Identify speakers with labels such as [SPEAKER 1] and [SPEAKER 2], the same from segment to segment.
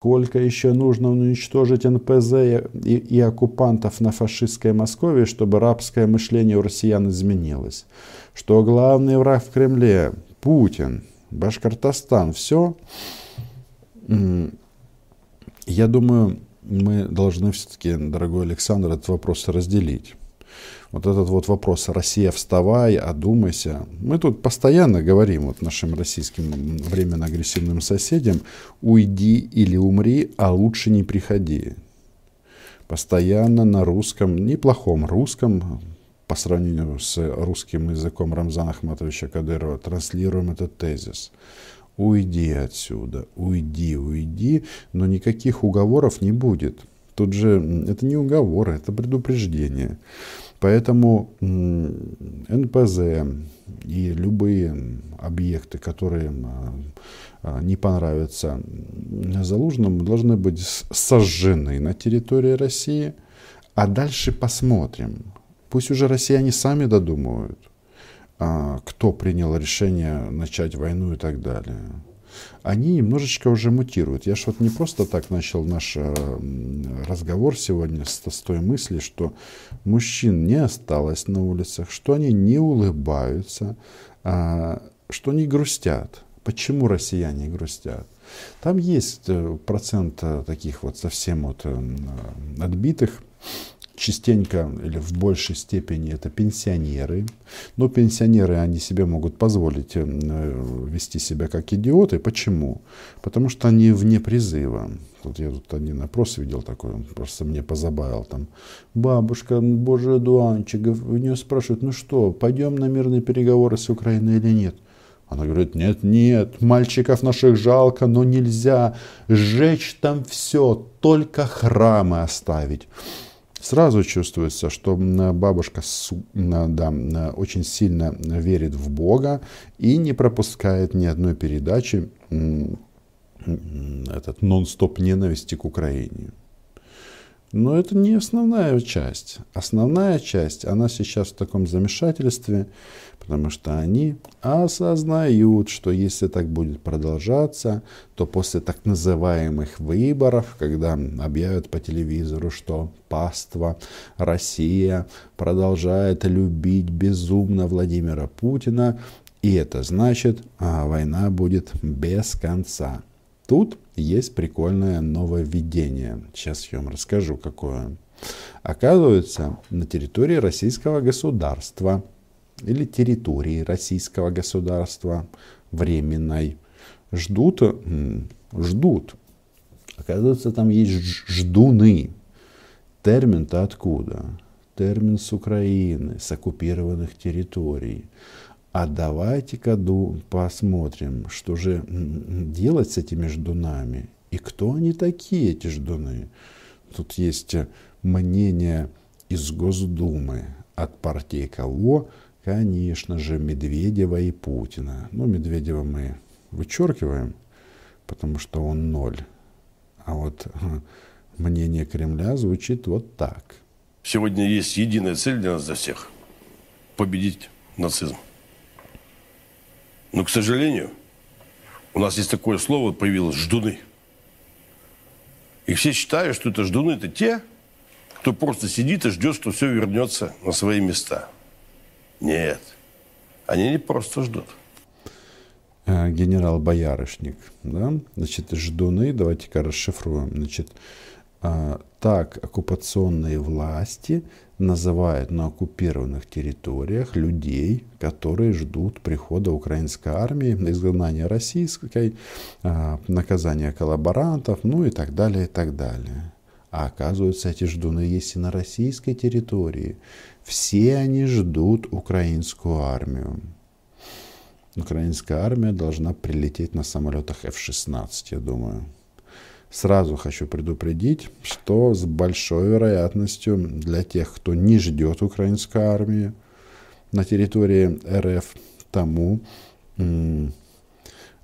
[SPEAKER 1] Сколько еще нужно уничтожить НПЗ и, и оккупантов на фашистской Москве, чтобы рабское мышление у россиян изменилось? Что главный враг в Кремле – Путин, Башкортостан, все? Я думаю, мы должны все-таки, дорогой Александр, этот вопрос разделить вот этот вот вопрос «Россия, вставай, одумайся». Мы тут постоянно говорим вот нашим российским временно агрессивным соседям «уйди или умри, а лучше не приходи». Постоянно на русском, неплохом русском, по сравнению с русским языком Рамзана Ахматовича Кадырова, транслируем этот тезис. Уйди отсюда, уйди, уйди, но никаких уговоров не будет. Тут же это не уговоры, это предупреждение. Поэтому НПЗ и любые объекты, которые а, а, не понравятся Залужному, должны быть сожжены на территории России. А дальше посмотрим. Пусть уже россияне сами додумывают, а, кто принял решение начать войну и так далее они немножечко уже мутируют. Я же вот не просто так начал наш э, разговор сегодня с, с той мысли, что мужчин не осталось на улицах, что они не улыбаются, а, что они грустят. Почему россияне грустят? Там есть э, процент э, таких вот совсем вот отбитых, частенько или в большей степени это пенсионеры. Но пенсионеры, они себе могут позволить э, вести себя как идиоты. Почему? Потому что они вне призыва. Вот я тут один опрос видел такой, он просто мне позабавил. Там, бабушка, боже, одуванчик, у нее спрашивают, ну что, пойдем на мирные переговоры с Украиной или нет? Она говорит, нет, нет, мальчиков наших жалко, но нельзя сжечь там все, только храмы оставить. Сразу чувствуется, что бабушка да, очень сильно верит в Бога и не пропускает ни одной передачи этот нон-стоп ненависти к Украине. Но это не основная часть. Основная часть, она сейчас в таком замешательстве, потому что они осознают, что если так будет продолжаться, то после так называемых выборов, когда объявят по телевизору, что паства Россия продолжает любить безумно Владимира Путина, и это значит, а война будет без конца. Тут есть прикольное нововведение. Сейчас я вам расскажу, какое. Оказывается, на территории российского государства или территории российского государства временной ждут, ждут. Оказывается, там есть ждуны. Термин-то откуда? Термин с Украины, с оккупированных территорий. А давайте-ка посмотрим, что же делать с этими ждунами. И кто они такие, эти ждуны? Тут есть мнение из Госдумы от партии кого? Конечно же, Медведева и Путина. Ну, Медведева мы вычеркиваем, потому что он ноль. А вот мнение Кремля звучит вот так.
[SPEAKER 2] Сегодня есть единая цель для нас, для всех – победить нацизм. Но, к сожалению, у нас есть такое слово появилось – ждуны. И все считают, что это ждуны – это те, кто просто сидит и ждет, что все вернется на свои места. Нет, они не просто ждут.
[SPEAKER 1] Э, генерал Боярышник, да? Значит, ждуны, давайте-ка расшифруем. Значит, а, так оккупационные власти называют на оккупированных территориях людей, которые ждут прихода украинской армии, изгнания российской, а, наказания коллаборантов, ну и так далее, и так далее. А оказывается, эти ждуны есть и на российской территории. Все они ждут украинскую армию. Украинская армия должна прилететь на самолетах F-16, я думаю. Сразу хочу предупредить, что с большой вероятностью для тех, кто не ждет украинской армии на территории РФ, тому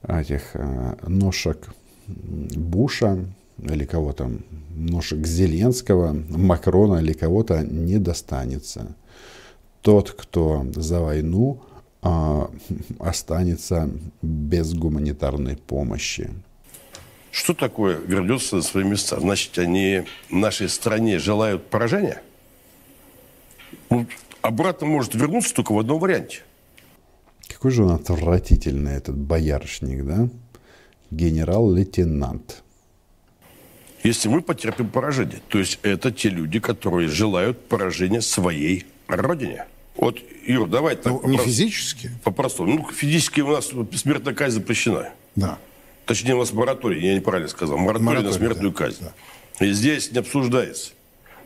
[SPEAKER 1] этих а, ножек Буша или кого там, ножек Зеленского, Макрона или кого-то не достанется. Тот, кто за войну, а, останется без гуманитарной помощи.
[SPEAKER 2] Что такое вернется на свои места? Значит, они нашей стране желают поражения? Ну, обратно может вернуться только в одном варианте.
[SPEAKER 1] Какой же он отвратительный, этот боярышник, да? Генерал-лейтенант.
[SPEAKER 2] Если мы потерпим поражение, то есть это те люди, которые желают поражения своей родине. Вот, Юр, давай так.
[SPEAKER 3] Ну, не физически?
[SPEAKER 2] По-простому. Ну, физически у нас смертная казнь запрещена.
[SPEAKER 3] Да.
[SPEAKER 2] Точнее, у нас мораторий, я неправильно сказал. Мораторий, мораторий на смертную да, казнь. Да. И здесь не обсуждается.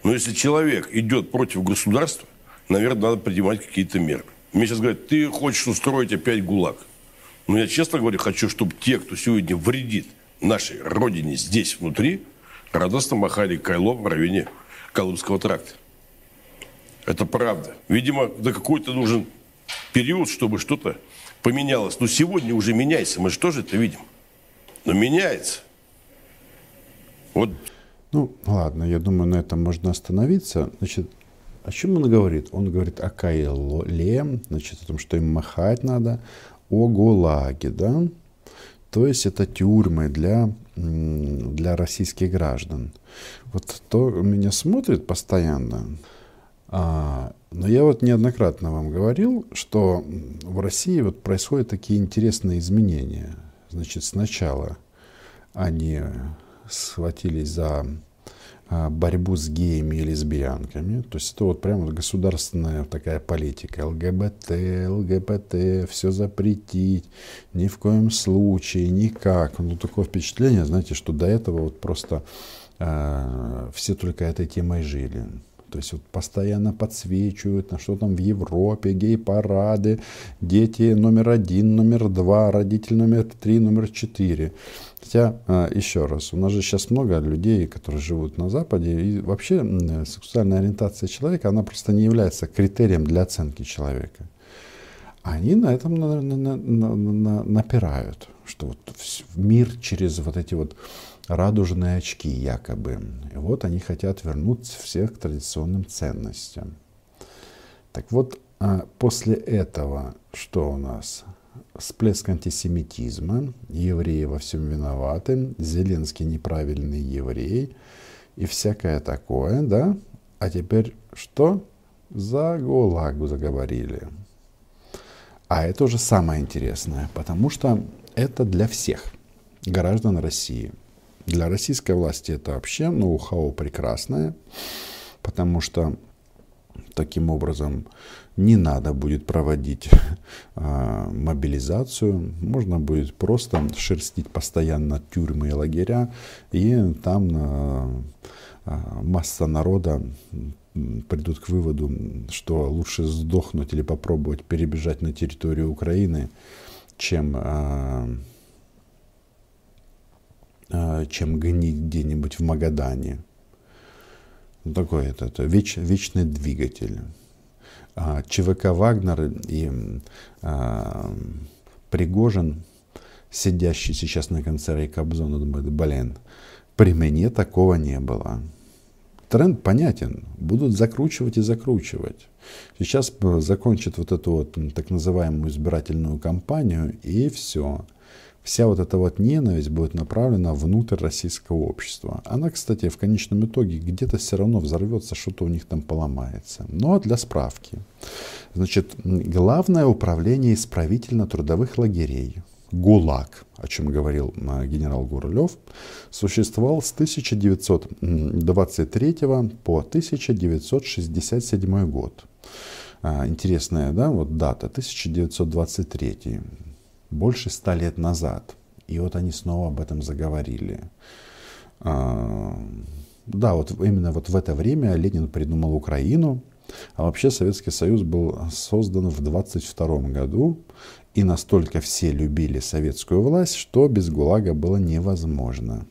[SPEAKER 2] Но если человек идет против государства, наверное, надо принимать какие-то меры. Мне сейчас говорят, ты хочешь устроить опять ГУЛАГ. Но я честно говорю, хочу, чтобы те, кто сегодня вредит нашей родине здесь, внутри, радостно махали кайлом в районе Колымского тракта. Это правда. Видимо, до какой-то нужен период, чтобы что-то поменялось. Но сегодня уже меняется. Мы же тоже это видим. Но меняется.
[SPEAKER 1] Вот. Ну, ладно, я думаю, на этом можно остановиться. Значит, о чем он говорит? Он говорит о Кайле, значит, о том, что им махать надо, о ГУЛАГе, да? То есть это тюрьмы для, для российских граждан. Вот кто меня смотрит постоянно, а, но я вот неоднократно вам говорил, что в России вот происходят такие интересные изменения. Значит, сначала они схватились за борьбу с геями и лесбиянками. То есть это вот прямо государственная такая политика. ЛГБТ, ЛГБТ, все запретить, ни в коем случае, никак. Ну, такое впечатление, знаете, что до этого вот просто э, все только этой темой жили. То есть вот постоянно подсвечивают, на что там в Европе, гей-парады, дети номер один, номер два, родитель номер три, номер четыре. Хотя, а, еще раз, у нас же сейчас много людей, которые живут на Западе, и вообще сексуальная ориентация человека, она просто не является критерием для оценки человека. Они на этом на, на, на, на, напирают, что вот мир через вот эти вот радужные очки якобы. И вот они хотят вернуться всех к традиционным ценностям. Так вот, а после этого что у нас? Всплеск антисемитизма, евреи во всем виноваты, Зеленский неправильный еврей и всякое такое, да? А теперь что? За ГУЛАГу заговорили. А это уже самое интересное, потому что это для всех граждан России – для российской власти это вообще ноу-хау прекрасное, потому что таким образом не надо будет проводить э, мобилизацию, можно будет просто шерстить постоянно тюрьмы и лагеря, и там э, масса народа придут к выводу, что лучше сдохнуть или попробовать перебежать на территорию Украины, чем чем гнить где-нибудь в Магадане. Ну, такой это, это веч, вечный двигатель. А, ЧВК Вагнер и а, Пригожин, сидящий сейчас на концерте Кобзона, думает, блин, при мне такого не было. Тренд понятен. Будут закручивать и закручивать. Сейчас закончат вот эту вот так называемую избирательную кампанию, и все вся вот эта вот ненависть будет направлена внутрь российского общества. Она, кстати, в конечном итоге где-то все равно взорвется, что-то у них там поломается. Но для справки. Значит, Главное управление исправительно-трудовых лагерей, ГУЛАГ, о чем говорил а, генерал Гурулев, существовал с 1923 по 1967 год. А, интересная да, вот дата, 1923 больше ста лет назад. И вот они снова об этом заговорили. А, да, вот именно вот в это время Ленин придумал Украину, а вообще Советский Союз был создан в 22 году, и настолько все любили советскую власть, что без ГУЛАГа было невозможно.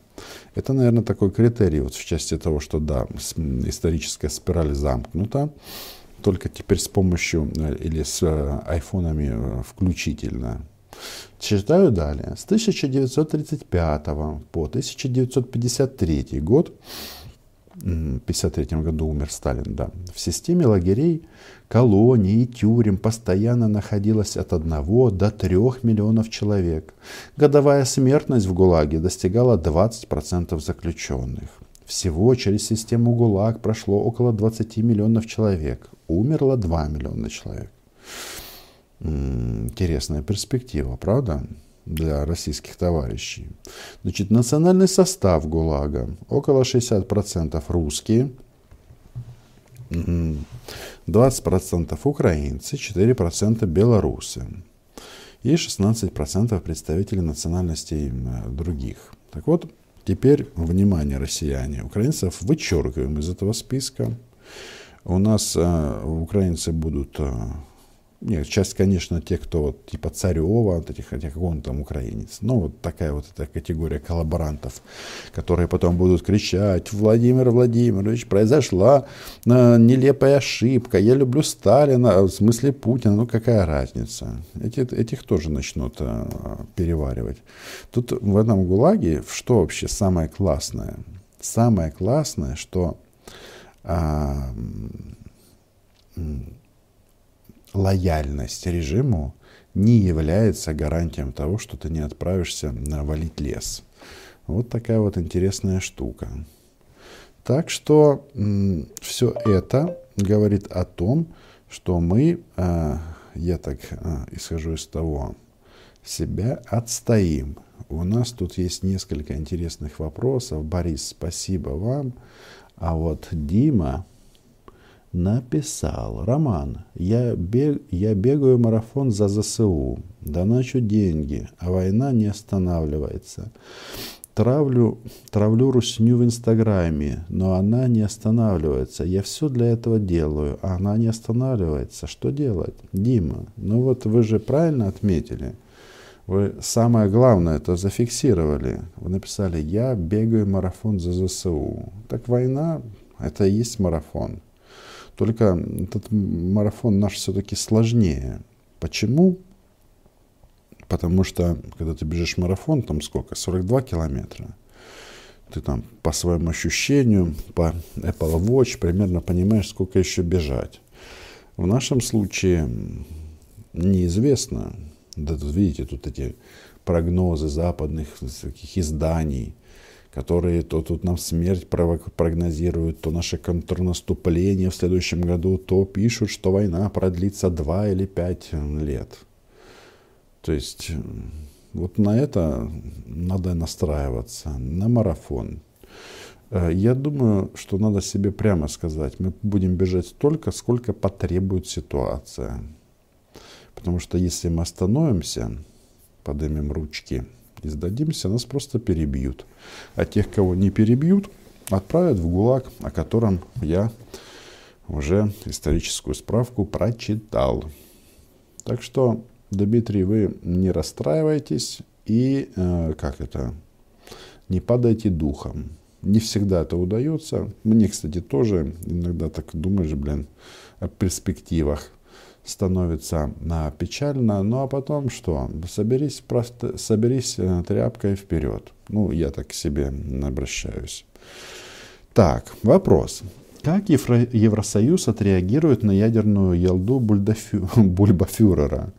[SPEAKER 1] Это, наверное, такой критерий вот в части того, что да, историческая спираль замкнута, только теперь с помощью э, или с э, айфонами э, включительно. Читаю далее. С 1935 по 1953 год 1953 году умер Сталин, да. В системе лагерей, колоний и тюрем постоянно находилось от 1 до 3 миллионов человек. Годовая смертность в ГУЛАГе достигала 20% заключенных. Всего через систему ГУЛАГ прошло около 20 миллионов человек. Умерло 2 миллиона человек. Интересная перспектива, правда? для российских товарищей. Значит, национальный состав ГУЛАГа около 60% русские, 20% украинцы, 4% белорусы и 16% представителей национальностей других. Так вот, теперь, внимание, россияне, украинцев вычеркиваем из этого списка. У нас э, украинцы будут э, нет, часть, конечно, тех, кто вот, типа Царева, вот этих, этих, он там украинец. Ну, вот такая вот эта категория коллаборантов, которые потом будут кричать, Владимир Владимирович, произошла э, нелепая ошибка, я люблю Сталина, в смысле Путина, ну какая разница. Эти, этих тоже начнут э, переваривать. Тут в этом ГУЛАГе что вообще самое классное? Самое классное, что э, лояльность режиму не является гарантией того, что ты не отправишься валить лес. Вот такая вот интересная штука. Так что все это говорит о том, что мы, а, я так а, исхожу из того, себя отстоим. У нас тут есть несколько интересных вопросов. Борис, спасибо вам. А вот Дима, написал, Роман, я, бег, я бегаю марафон за ЗСУ, доначу деньги, а война не останавливается. Травлю, травлю русню в Инстаграме, но она не останавливается. Я все для этого делаю, а она не останавливается. Что делать? Дима, ну вот вы же правильно отметили. Вы самое главное это зафиксировали. Вы написали, я бегаю марафон за ЗСУ. Так война, это и есть марафон. Только этот марафон наш все-таки сложнее. Почему? Потому что, когда ты бежишь марафон, там сколько? 42 километра. Ты там по своему ощущению, по Apple Watch примерно понимаешь, сколько еще бежать. В нашем случае неизвестно. Да тут видите, тут эти прогнозы западных таких изданий – которые то тут нам смерть прогнозируют, то наше контрнаступление в следующем году, то пишут, что война продлится два или пять лет. То есть вот на это надо настраиваться, на марафон. Э, я думаю, что надо себе прямо сказать, мы будем бежать столько, сколько потребует ситуация. Потому что если мы остановимся, поднимем ручки – и сдадимся, нас просто перебьют. А тех, кого не перебьют, отправят в ГУЛАГ, о котором я уже историческую справку прочитал. Так что, Дмитрий, вы не расстраивайтесь и, э, как это, не падайте духом. Не всегда это удается. Мне, кстати, тоже иногда так думаешь, блин, о перспективах становится а, печально, ну а потом что? Соберись, просто, соберись э, тряпкой вперед. Ну, я так к себе обращаюсь. Так, вопрос. Как Евро Евросоюз отреагирует на ядерную елду Бульдафю Бульбафюрера?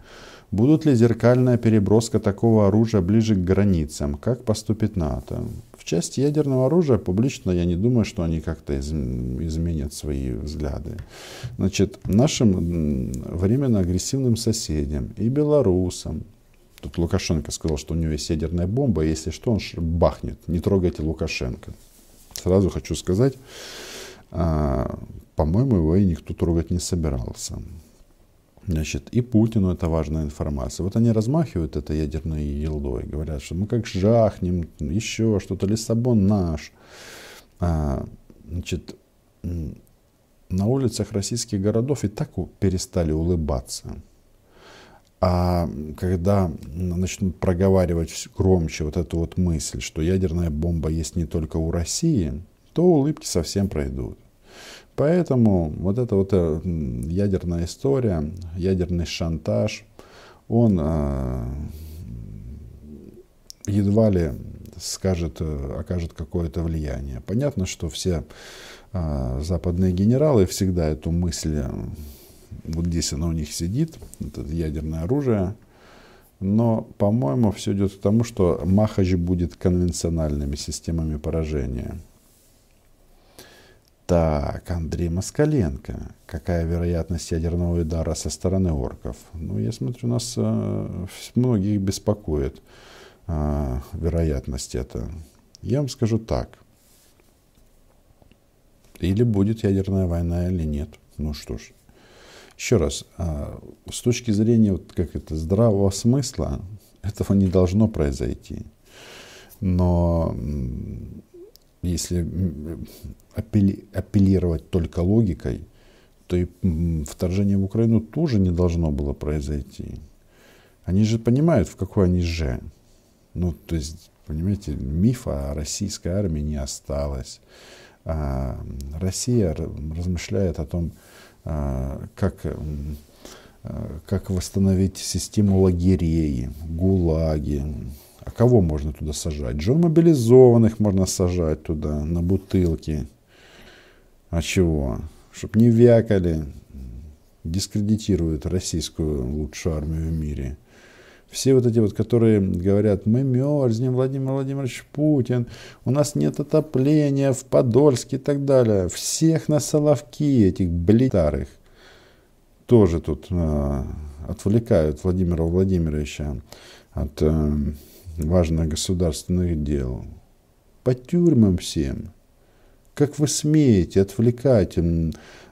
[SPEAKER 1] Будут ли зеркальная переброска такого оружия ближе к границам? Как поступит НАТО? В части ядерного оружия публично я не думаю, что они как-то изменят свои взгляды. Значит, нашим временно агрессивным соседям и белорусам, тут Лукашенко сказал, что у него есть ядерная бомба, если что, он бахнет. Не трогайте Лукашенко. Сразу хочу сказать, а, по-моему, его и никто трогать не собирался. Значит, и Путину это важная информация. Вот они размахивают это ядерной елдой, говорят, что мы как жахнем, еще что-то, Лиссабон наш. А, значит, на улицах российских городов и так перестали улыбаться. А когда начнут проговаривать громче вот эту вот мысль, что ядерная бомба есть не только у России, то улыбки совсем пройдут. Поэтому вот эта вот э, ядерная история, ядерный шантаж, он э, едва ли скажет, окажет какое-то влияние. Понятно, что все западные генералы всегда эту мысль, вот здесь она у них сидит, это ядерное оружие, но, по-моему, все идет к тому, что Махач будет конвенциональными системами поражения. Так, Андрей Москаленко. Какая вероятность ядерного удара со стороны орков? Ну, я смотрю, нас э, многих беспокоит э, вероятность это. Я вам скажу так. Или будет ядерная война, или нет. Ну что ж, еще раз, а, с точки зрения вот как это, здравого смысла, этого не должно произойти. Но если апеллировать только логикой, то и вторжение в Украину тоже не должно было произойти. Они же понимают, в какой они же. Ну, то есть, понимаете, мифа о российской армии не осталось. А Россия размышляет о том, а, как, а, как восстановить систему лагерей, гулаги. А кого можно туда сажать? Жен мобилизованных можно сажать туда, на бутылки. А чего? Чтоб не вякали, дискредитируют российскую лучшую армию в мире. Все вот эти вот, которые говорят, мы мерзнем, Владимир Владимирович Путин, у нас нет отопления в Подольске и так далее. Всех на Соловки, этих блитарых, тоже тут э, отвлекают Владимира Владимировича от э, важных государственных дел. По тюрьмам всем. Как вы смеете отвлекать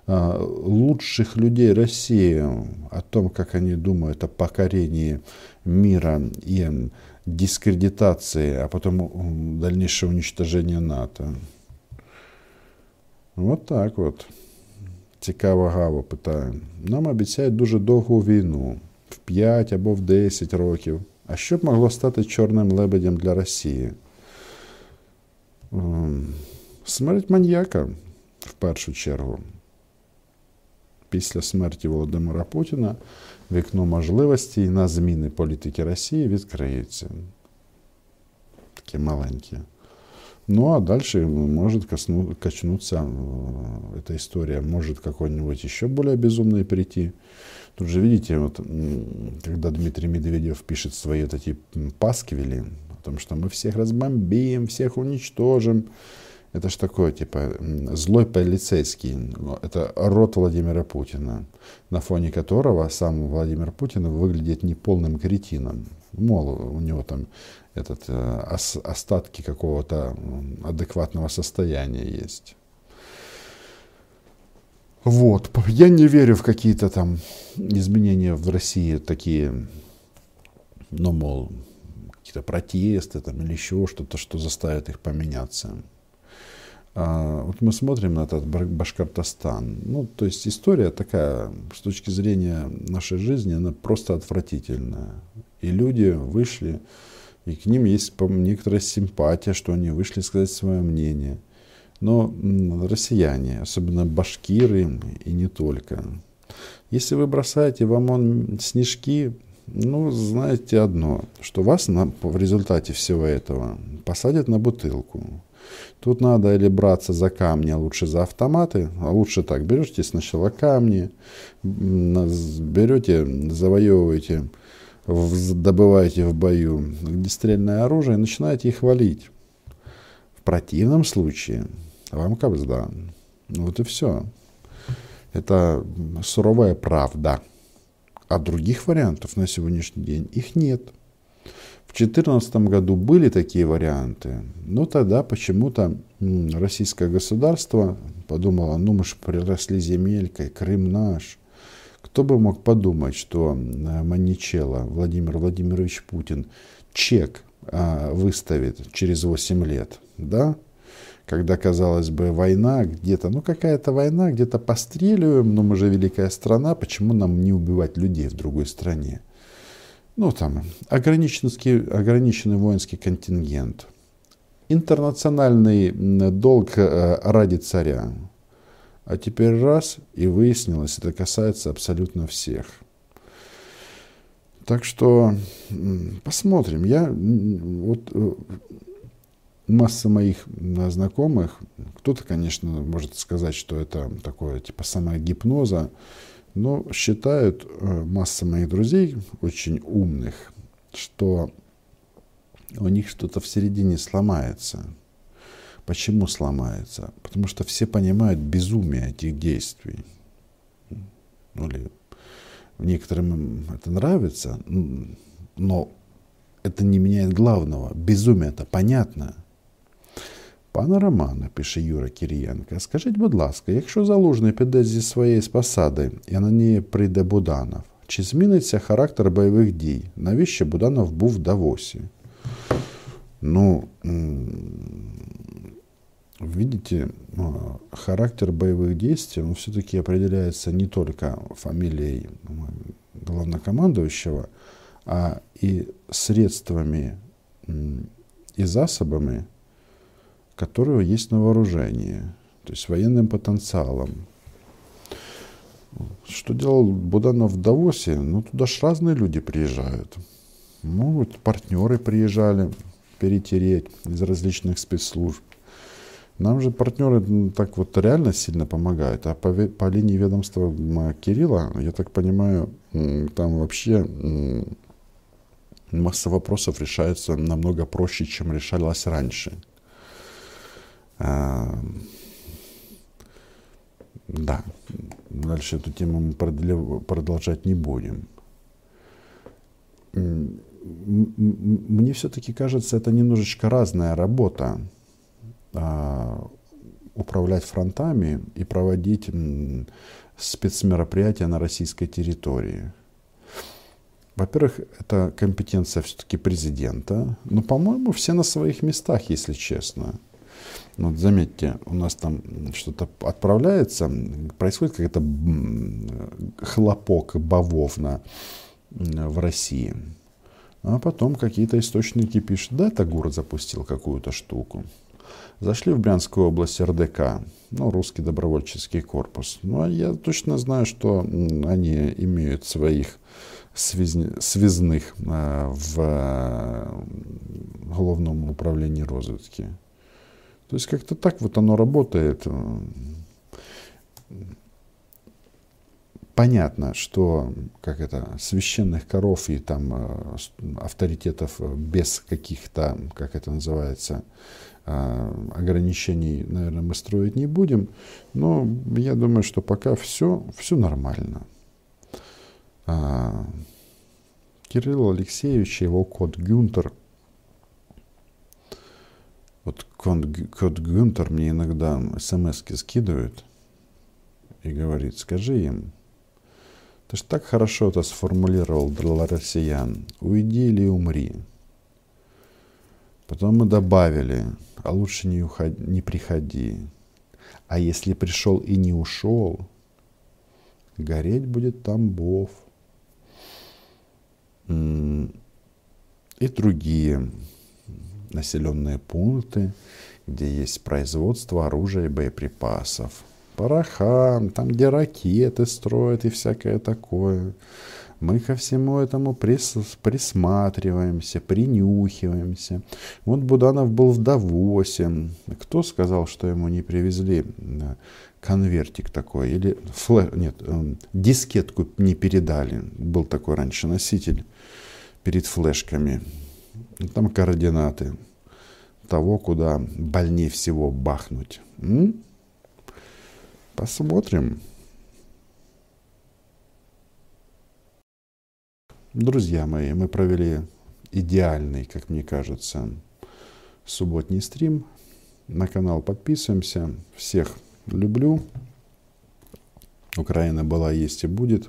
[SPEAKER 1] а, лучших людей России о том, как они думают о покорении мира и дискредитации, а потом дальнейшее уничтожение НАТО. Вот так вот. Цікаво Гаво питає. Нам обіцяють дуже довгу війну в 5 або в 10 років. А що б могло стати чорним лебедем для Росії? Смерть маньяка в першу чергу після смерті Володимира Путіна вікно можливостей на зміни політики Росії відкриється. Таке маленьке. Ну, а дальше может косну, качнуться э, эта история, может какой-нибудь еще более безумный прийти. Тут же, видите, вот, когда Дмитрий Медведев пишет свои вот эти пасквили, о том, что мы всех разбомбим, всех уничтожим, это ж такое, типа, злой полицейский. Это род Владимира Путина, на фоне которого сам Владимир Путин выглядит неполным кретином. Мол, у него там этот, э, остатки какого-то адекватного состояния есть. Вот. Я не верю в какие-то там изменения в России такие, ну, мол, какие-то протесты там или еще что-то, что заставит их поменяться. А, вот мы смотрим на этот Башкортостан. Ну, то есть история такая, с точки зрения нашей жизни, она просто отвратительная. И люди вышли, и к ним есть некоторая симпатия, что они вышли сказать свое мнение. Но россияне, особенно башкиры и не только, если вы бросаете в ОМОН снежки, ну, знаете одно, что вас на, в результате всего этого посадят на бутылку. Тут надо или браться за камни, а лучше за автоматы. А лучше так, берете сначала камни, берете, завоевываете, добываете в бою огнестрельное оружие и начинаете их валить. В противном случае вам кабзда. Вот и все. Это суровая правда. А других вариантов на сегодняшний день их нет. В 2014 году были такие варианты, но тогда почему-то российское государство подумало, ну мы же приросли земелькой, Крым наш. Кто бы мог подумать, что Маничело Владимир Владимирович Путин чек а, выставит через 8 лет, да? Когда, казалось бы, война где-то, ну какая-то война, где-то постреливаем, но мы же великая страна, почему нам не убивать людей в другой стране? ну там, ограниченный, ограниченный воинский контингент, интернациональный долг э, ради царя. А теперь раз, и выяснилось, это касается абсолютно всех. Так что посмотрим. Я вот э, масса моих знакомых, кто-то, конечно, может сказать, что это такое типа самогипноза, но считают э, масса моих друзей, очень умных, что у них что-то в середине сломается. Почему сломается? Потому что все понимают безумие этих действий. Ну, или некоторым это нравится, но это не меняет главного. Безумие это понятно. Пане Романе, пише Юра Кірієнка, скажіть, будь ласка, якщо залужний піде зі своєї посади і на неї прийде Буданов, чи зміниться характер бойових дій? Навіщо Буданов був в Давосі? Ну, видите, характер боевых действий, он все-таки определяется не только фамилией главнокомандующего, а и средствами и засобами, которые есть на вооружении, то есть военным потенциалом. Что делал Буданов в Давосе? Ну, туда ж разные люди приезжают. Ну, вот партнеры приезжали перетереть из различных спецслужб. Нам же партнеры так вот реально сильно помогают. А по, по линии ведомства Кирилла, я так понимаю, там вообще масса вопросов решается намного проще, чем решалась раньше. А, да, дальше эту тему мы продолжать не будем. Мне все-таки кажется, это немножечко разная работа. А, управлять фронтами и проводить спецмероприятия на российской территории. Во-первых, это компетенция все-таки президента. Но, по-моему, все на своих местах, если честно. Вот заметьте, у нас там что-то отправляется, происходит какой-то хлопок бавовна в России. А потом какие-то источники пишут, да, это город запустил какую-то штуку. Зашли в Брянскую область РДК, ну, русский добровольческий корпус. Ну, а я точно знаю, что они имеют своих связных а, в Головном управлении разведки. То есть как-то так вот оно работает. Понятно, что как это, священных коров и там а, авторитетов без каких-то, как это называется, а, ограничений, наверное, мы строить не будем, но я думаю, что пока все, все нормально. А, Кирилл Алексеевич, его кот Гюнтер, вот кот, Гюнтер мне иногда смс скидывает и говорит, скажи им, ты же так хорошо это сформулировал для россиян, уйди или умри. Потом мы добавили, а лучше не, уходи, не приходи. А если пришел и не ушел, гореть будет Тамбов. И другие населенные пункты, где есть производство оружия и боеприпасов. Пороха, там, где ракеты строят и всякое такое. Мы ко всему этому прис, присматриваемся, принюхиваемся. Вот Буданов был в Давосе. Кто сказал, что ему не привезли э, конвертик такой? Или флэ... нет, эм, дискетку не передали. Был такой раньше носитель перед флешками. Там координаты того, куда больнее всего бахнуть. М? Посмотрим. Друзья мои, мы провели идеальный, как мне кажется, субботний стрим. На канал подписываемся. Всех люблю. Украина была, есть и будет.